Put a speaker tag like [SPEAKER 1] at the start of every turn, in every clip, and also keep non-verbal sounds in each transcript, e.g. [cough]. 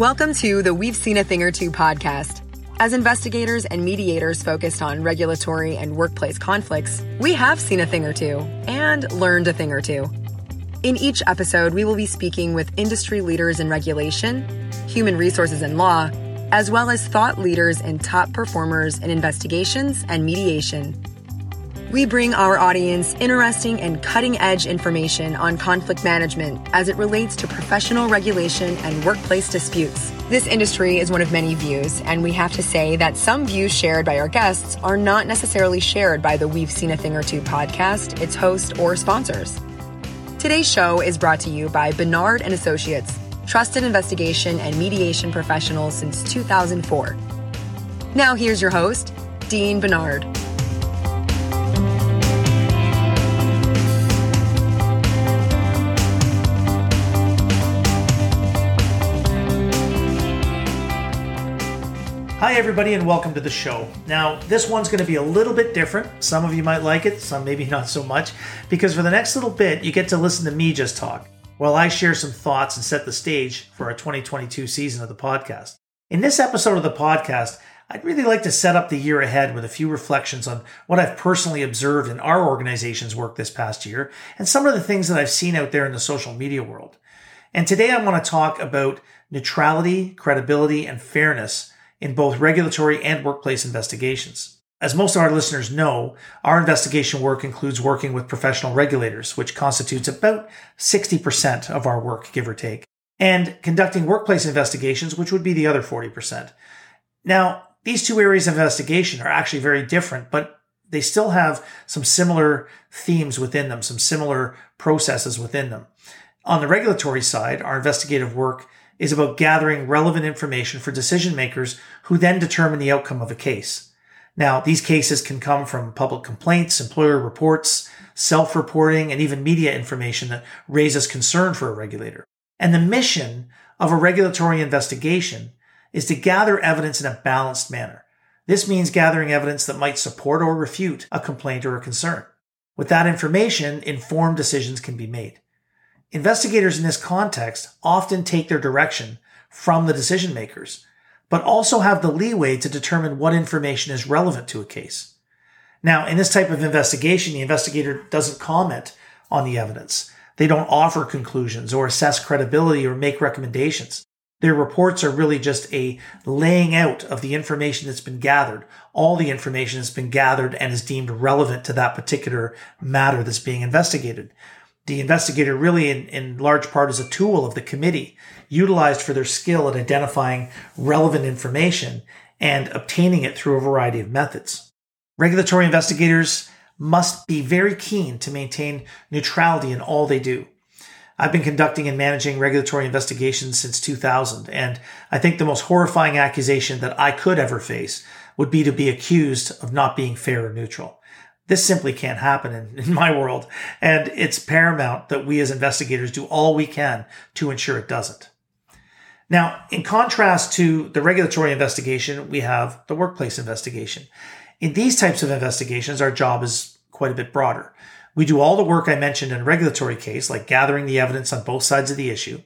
[SPEAKER 1] Welcome to the We've Seen a Thing or Two podcast. As investigators and mediators focused on regulatory and workplace conflicts, we have seen a thing or two and learned a thing or two. In each episode, we will be speaking with industry leaders in regulation, human resources and law, as well as thought leaders and top performers in investigations and mediation. We bring our audience interesting and cutting edge information on conflict management as it relates to professional regulation and workplace disputes. This industry is one of many views, and we have to say that some views shared by our guests are not necessarily shared by the We've Seen a Thing or Two podcast, its host, or sponsors. Today's show is brought to you by Bernard and Associates, trusted investigation and mediation professionals since 2004. Now here's your host, Dean Bernard.
[SPEAKER 2] Hi, everybody, and welcome to the show. Now, this one's going to be a little bit different. Some of you might like it, some maybe [laughs] not so much, because for the next little bit, you get to listen to me just talk while I share some thoughts and set the stage for our 2022 season of the podcast. In this episode of the podcast, I'd really like to set up the year ahead with a few reflections on what I've personally observed in our organization's work this past year and some of the things that I've seen out there in the social media world. And today I want to talk about neutrality, credibility, and fairness in both regulatory and workplace investigations. As most of our listeners know, our investigation work includes working with professional regulators, which constitutes about 60% of our work, give or take, and conducting workplace investigations, which would be the other 40%. Now, these two areas of investigation are actually very different, but they still have some similar themes within them, some similar processes within them. On the regulatory side, our investigative work is about gathering relevant information for decision makers who then determine the outcome of a case. Now, these cases can come from public complaints, employer reports, self-reporting, and even media information that raises concern for a regulator. And the mission of a regulatory investigation is to gather evidence in a balanced manner. This means gathering evidence that might support or refute a complaint or a concern. With that information, informed decisions can be made. Investigators in this context often take their direction from the decision makers, but also have the leeway to determine what information is relevant to a case. Now, in this type of investigation, the investigator doesn't comment on the evidence. They don't offer conclusions or assess credibility or make recommendations. Their reports are really just a laying out of the information that's been gathered, all the information that's been gathered and is deemed relevant to that particular matter that's being investigated the investigator really in, in large part is a tool of the committee utilized for their skill at identifying relevant information and obtaining it through a variety of methods. Regulatory investigators must be very keen to maintain neutrality in all they do. I've been conducting and managing regulatory investigations since 2000, and I think the most horrifying accusation that I could ever face would be to be accused of not being fair or neutral. This simply can't happen in, in my world. And it's paramount that we as investigators do all we can to ensure it doesn't. Now, in contrast to the regulatory investigation, we have the workplace investigation. In these types of investigations, our job is quite a bit broader. We do all the work I mentioned in a regulatory case, like gathering the evidence on both sides of the issue,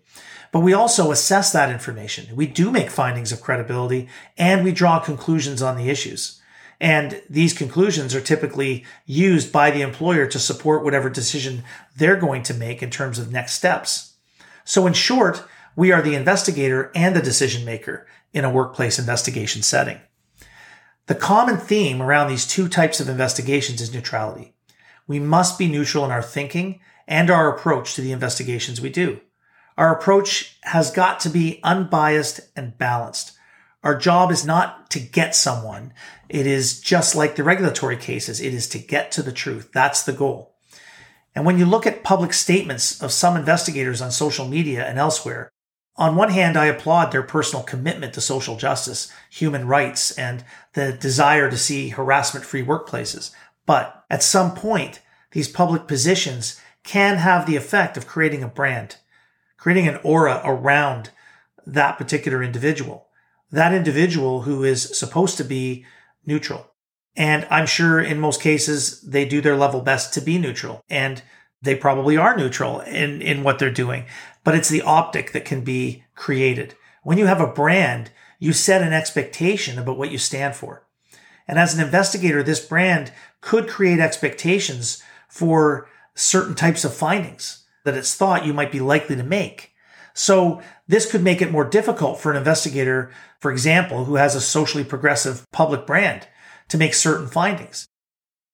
[SPEAKER 2] but we also assess that information. We do make findings of credibility and we draw conclusions on the issues. And these conclusions are typically used by the employer to support whatever decision they're going to make in terms of next steps. So in short, we are the investigator and the decision maker in a workplace investigation setting. The common theme around these two types of investigations is neutrality. We must be neutral in our thinking and our approach to the investigations we do. Our approach has got to be unbiased and balanced. Our job is not to get someone. It is just like the regulatory cases. It is to get to the truth. That's the goal. And when you look at public statements of some investigators on social media and elsewhere, on one hand, I applaud their personal commitment to social justice, human rights, and the desire to see harassment free workplaces. But at some point, these public positions can have the effect of creating a brand, creating an aura around that particular individual that individual who is supposed to be neutral. And I'm sure in most cases, they do their level best to be neutral and they probably are neutral in, in what they're doing, but it's the optic that can be created When you have a brand, you set an expectation about what you stand for. And as an investigator, this brand could create expectations for certain types of findings that it's thought you might be likely to make. So this could make it more difficult for an investigator, for example, who has a socially progressive public brand to make certain findings.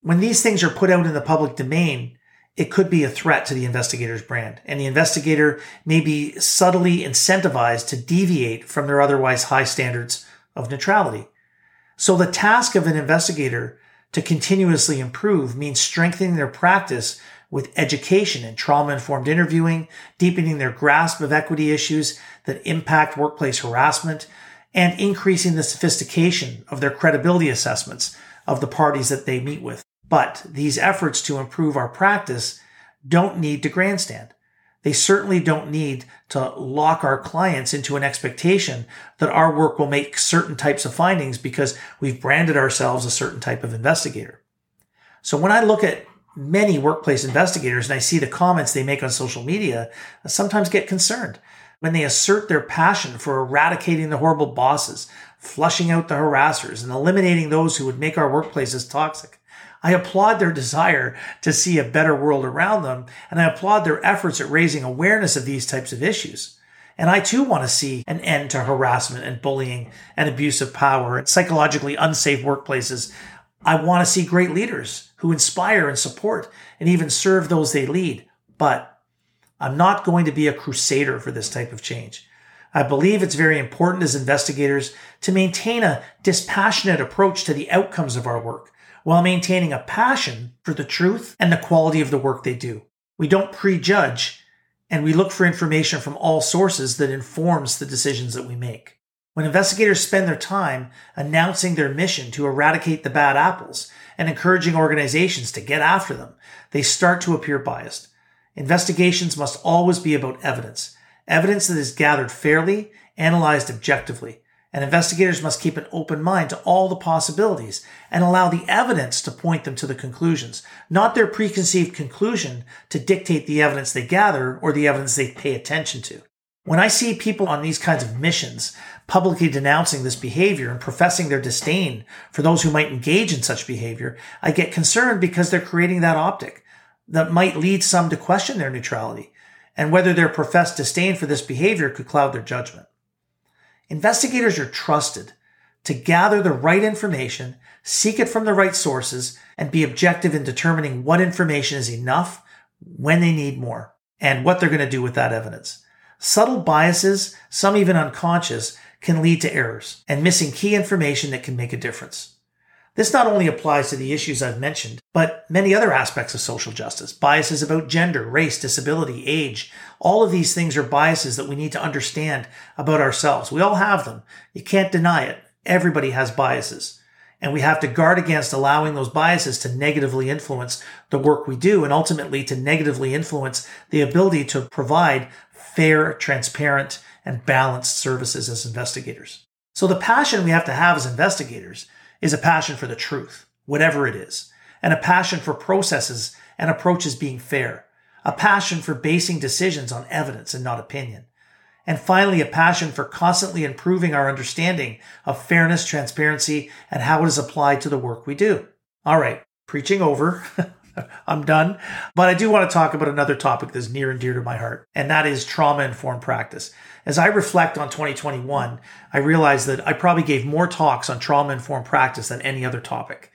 [SPEAKER 2] When these things are put out in the public domain, it could be a threat to the investigator's brand, and the investigator may be subtly incentivized to deviate from their otherwise high standards of neutrality. So the task of an investigator to continuously improve means strengthening their practice with education and trauma informed interviewing, deepening their grasp of equity issues that impact workplace harassment, and increasing the sophistication of their credibility assessments of the parties that they meet with. But these efforts to improve our practice don't need to grandstand. They certainly don't need to lock our clients into an expectation that our work will make certain types of findings because we've branded ourselves a certain type of investigator. So when I look at many workplace investigators and I see the comments they make on social media, sometimes get concerned when they assert their passion for eradicating the horrible bosses, flushing out the harassers, and eliminating those who would make our workplaces toxic. I applaud their desire to see a better world around them, and I applaud their efforts at raising awareness of these types of issues. And I too want to see an end to harassment and bullying and abuse of power and psychologically unsafe workplaces I want to see great leaders who inspire and support and even serve those they lead. But I'm not going to be a crusader for this type of change. I believe it's very important as investigators to maintain a dispassionate approach to the outcomes of our work while maintaining a passion for the truth and the quality of the work they do. We don't prejudge and we look for information from all sources that informs the decisions that we make. When investigators spend their time announcing their mission to eradicate the bad apples and encouraging organizations to get after them, they start to appear biased. Investigations must always be about evidence, evidence that is gathered fairly, analyzed objectively, and investigators must keep an open mind to all the possibilities and allow the evidence to point them to the conclusions, not their preconceived conclusion to dictate the evidence they gather or the evidence they pay attention to. When I see people on these kinds of missions publicly denouncing this behavior and professing their disdain for those who might engage in such behavior, I get concerned because they're creating that optic that might lead some to question their neutrality and whether their professed disdain for this behavior could cloud their judgment. Investigators are trusted to gather the right information, seek it from the right sources, and be objective in determining what information is enough when they need more and what they're going to do with that evidence. Subtle biases, some even unconscious, can lead to errors and missing key information that can make a difference. This not only applies to the issues I've mentioned, but many other aspects of social justice. Biases about gender, race, disability, age. All of these things are biases that we need to understand about ourselves. We all have them. You can't deny it. Everybody has biases. And we have to guard against allowing those biases to negatively influence the work we do and ultimately to negatively influence the ability to provide fair, transparent, and balanced services as investigators. So the passion we have to have as investigators is a passion for the truth, whatever it is, and a passion for processes and approaches being fair, a passion for basing decisions on evidence and not opinion. And finally, a passion for constantly improving our understanding of fairness, transparency, and how it is applied to the work we do. All right, preaching over. [laughs] [laughs] I'm done. But I do want to talk about another topic that's near and dear to my heart, and that is trauma informed practice. As I reflect on 2021, I realize that I probably gave more talks on trauma informed practice than any other topic.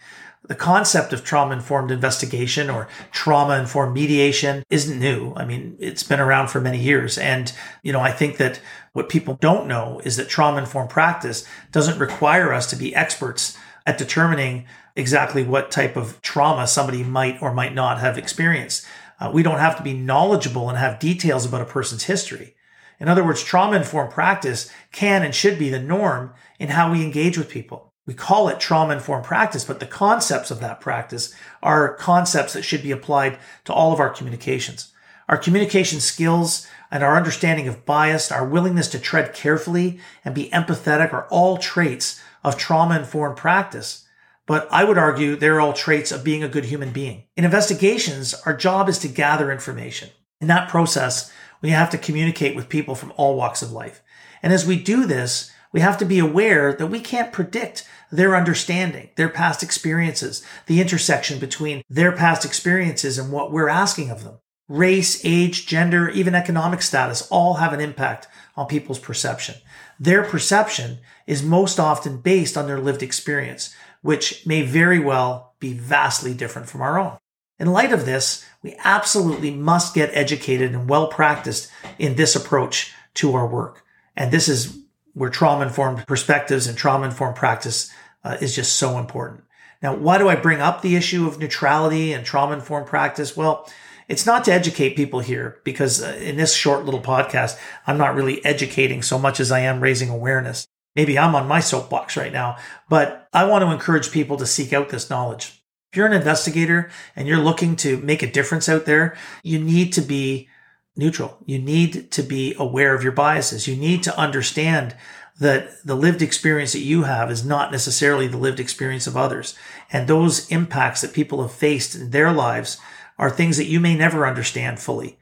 [SPEAKER 2] The concept of trauma informed investigation or trauma informed mediation isn't new. I mean, it's been around for many years. And, you know, I think that what people don't know is that trauma informed practice doesn't require us to be experts at determining exactly what type of trauma somebody might or might not have experienced. Uh, we don't have to be knowledgeable and have details about a person's history. In other words, trauma informed practice can and should be the norm in how we engage with people. We call it trauma informed practice, but the concepts of that practice are concepts that should be applied to all of our communications. Our communication skills and our understanding of bias, our willingness to tread carefully and be empathetic are all traits of trauma informed practice but I would argue they're all traits of being a good human being. In investigations, our job is to gather information. In that process, we have to communicate with people from all walks of life. And as we do this, we have to be aware that we can't predict their understanding, their past experiences, the intersection between their past experiences and what we're asking of them. Race, age, gender, even economic status all have an impact on people's perception. Their perception is most often based on their lived experience, which may very well be vastly different from our own. In light of this, we absolutely must get educated and well practiced in this approach to our work. And this is where trauma informed perspectives and trauma informed practice uh, is just so important. Now, why do I bring up the issue of neutrality and trauma informed practice? Well, it's not to educate people here because uh, in this short little podcast, I'm not really educating so much as I am raising awareness. Maybe I'm on my soapbox right now, but I want to encourage people to seek out this knowledge. If you're an investigator and you're looking to make a difference out there, you need to be neutral. You need to be aware of your biases. You need to understand that the lived experience that you have is not necessarily the lived experience of others. And those impacts that people have faced in their lives are things that you may never understand fully.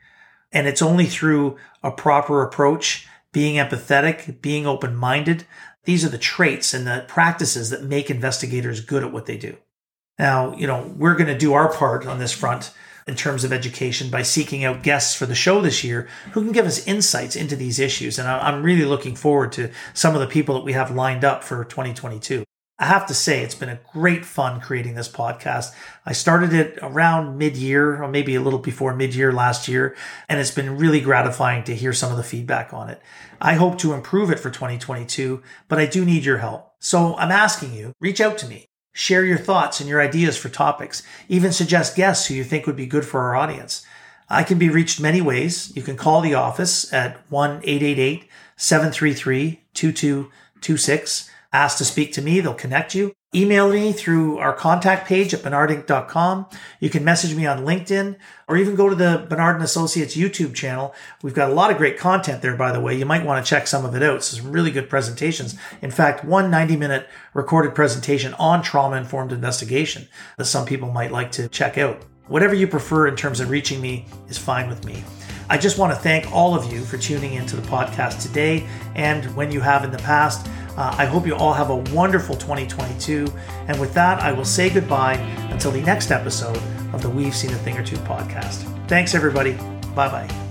[SPEAKER 2] And it's only through a proper approach, being empathetic, being open minded. These are the traits and the practices that make investigators good at what they do. Now, you know, we're going to do our part on this front in terms of education by seeking out guests for the show this year who can give us insights into these issues. And I'm really looking forward to some of the people that we have lined up for 2022. I have to say, it's been a great fun creating this podcast. I started it around mid year, or maybe a little before mid year last year, and it's been really gratifying to hear some of the feedback on it. I hope to improve it for 2022, but I do need your help. So I'm asking you, reach out to me, share your thoughts and your ideas for topics, even suggest guests who you think would be good for our audience. I can be reached many ways. You can call the office at 1 888 733 2226 ask to speak to me, they'll connect you. Email me through our contact page at bernardinc.com. You can message me on LinkedIn or even go to the Bernard and Associates YouTube channel. We've got a lot of great content there, by the way. You might want to check some of it out. Some really good presentations. In fact, one 90 minute recorded presentation on trauma informed investigation that some people might like to check out. Whatever you prefer in terms of reaching me is fine with me. I just want to thank all of you for tuning into the podcast today and when you have in the past. Uh, I hope you all have a wonderful 2022. And with that, I will say goodbye until the next episode of the We've Seen a Thing or Two podcast. Thanks, everybody. Bye bye.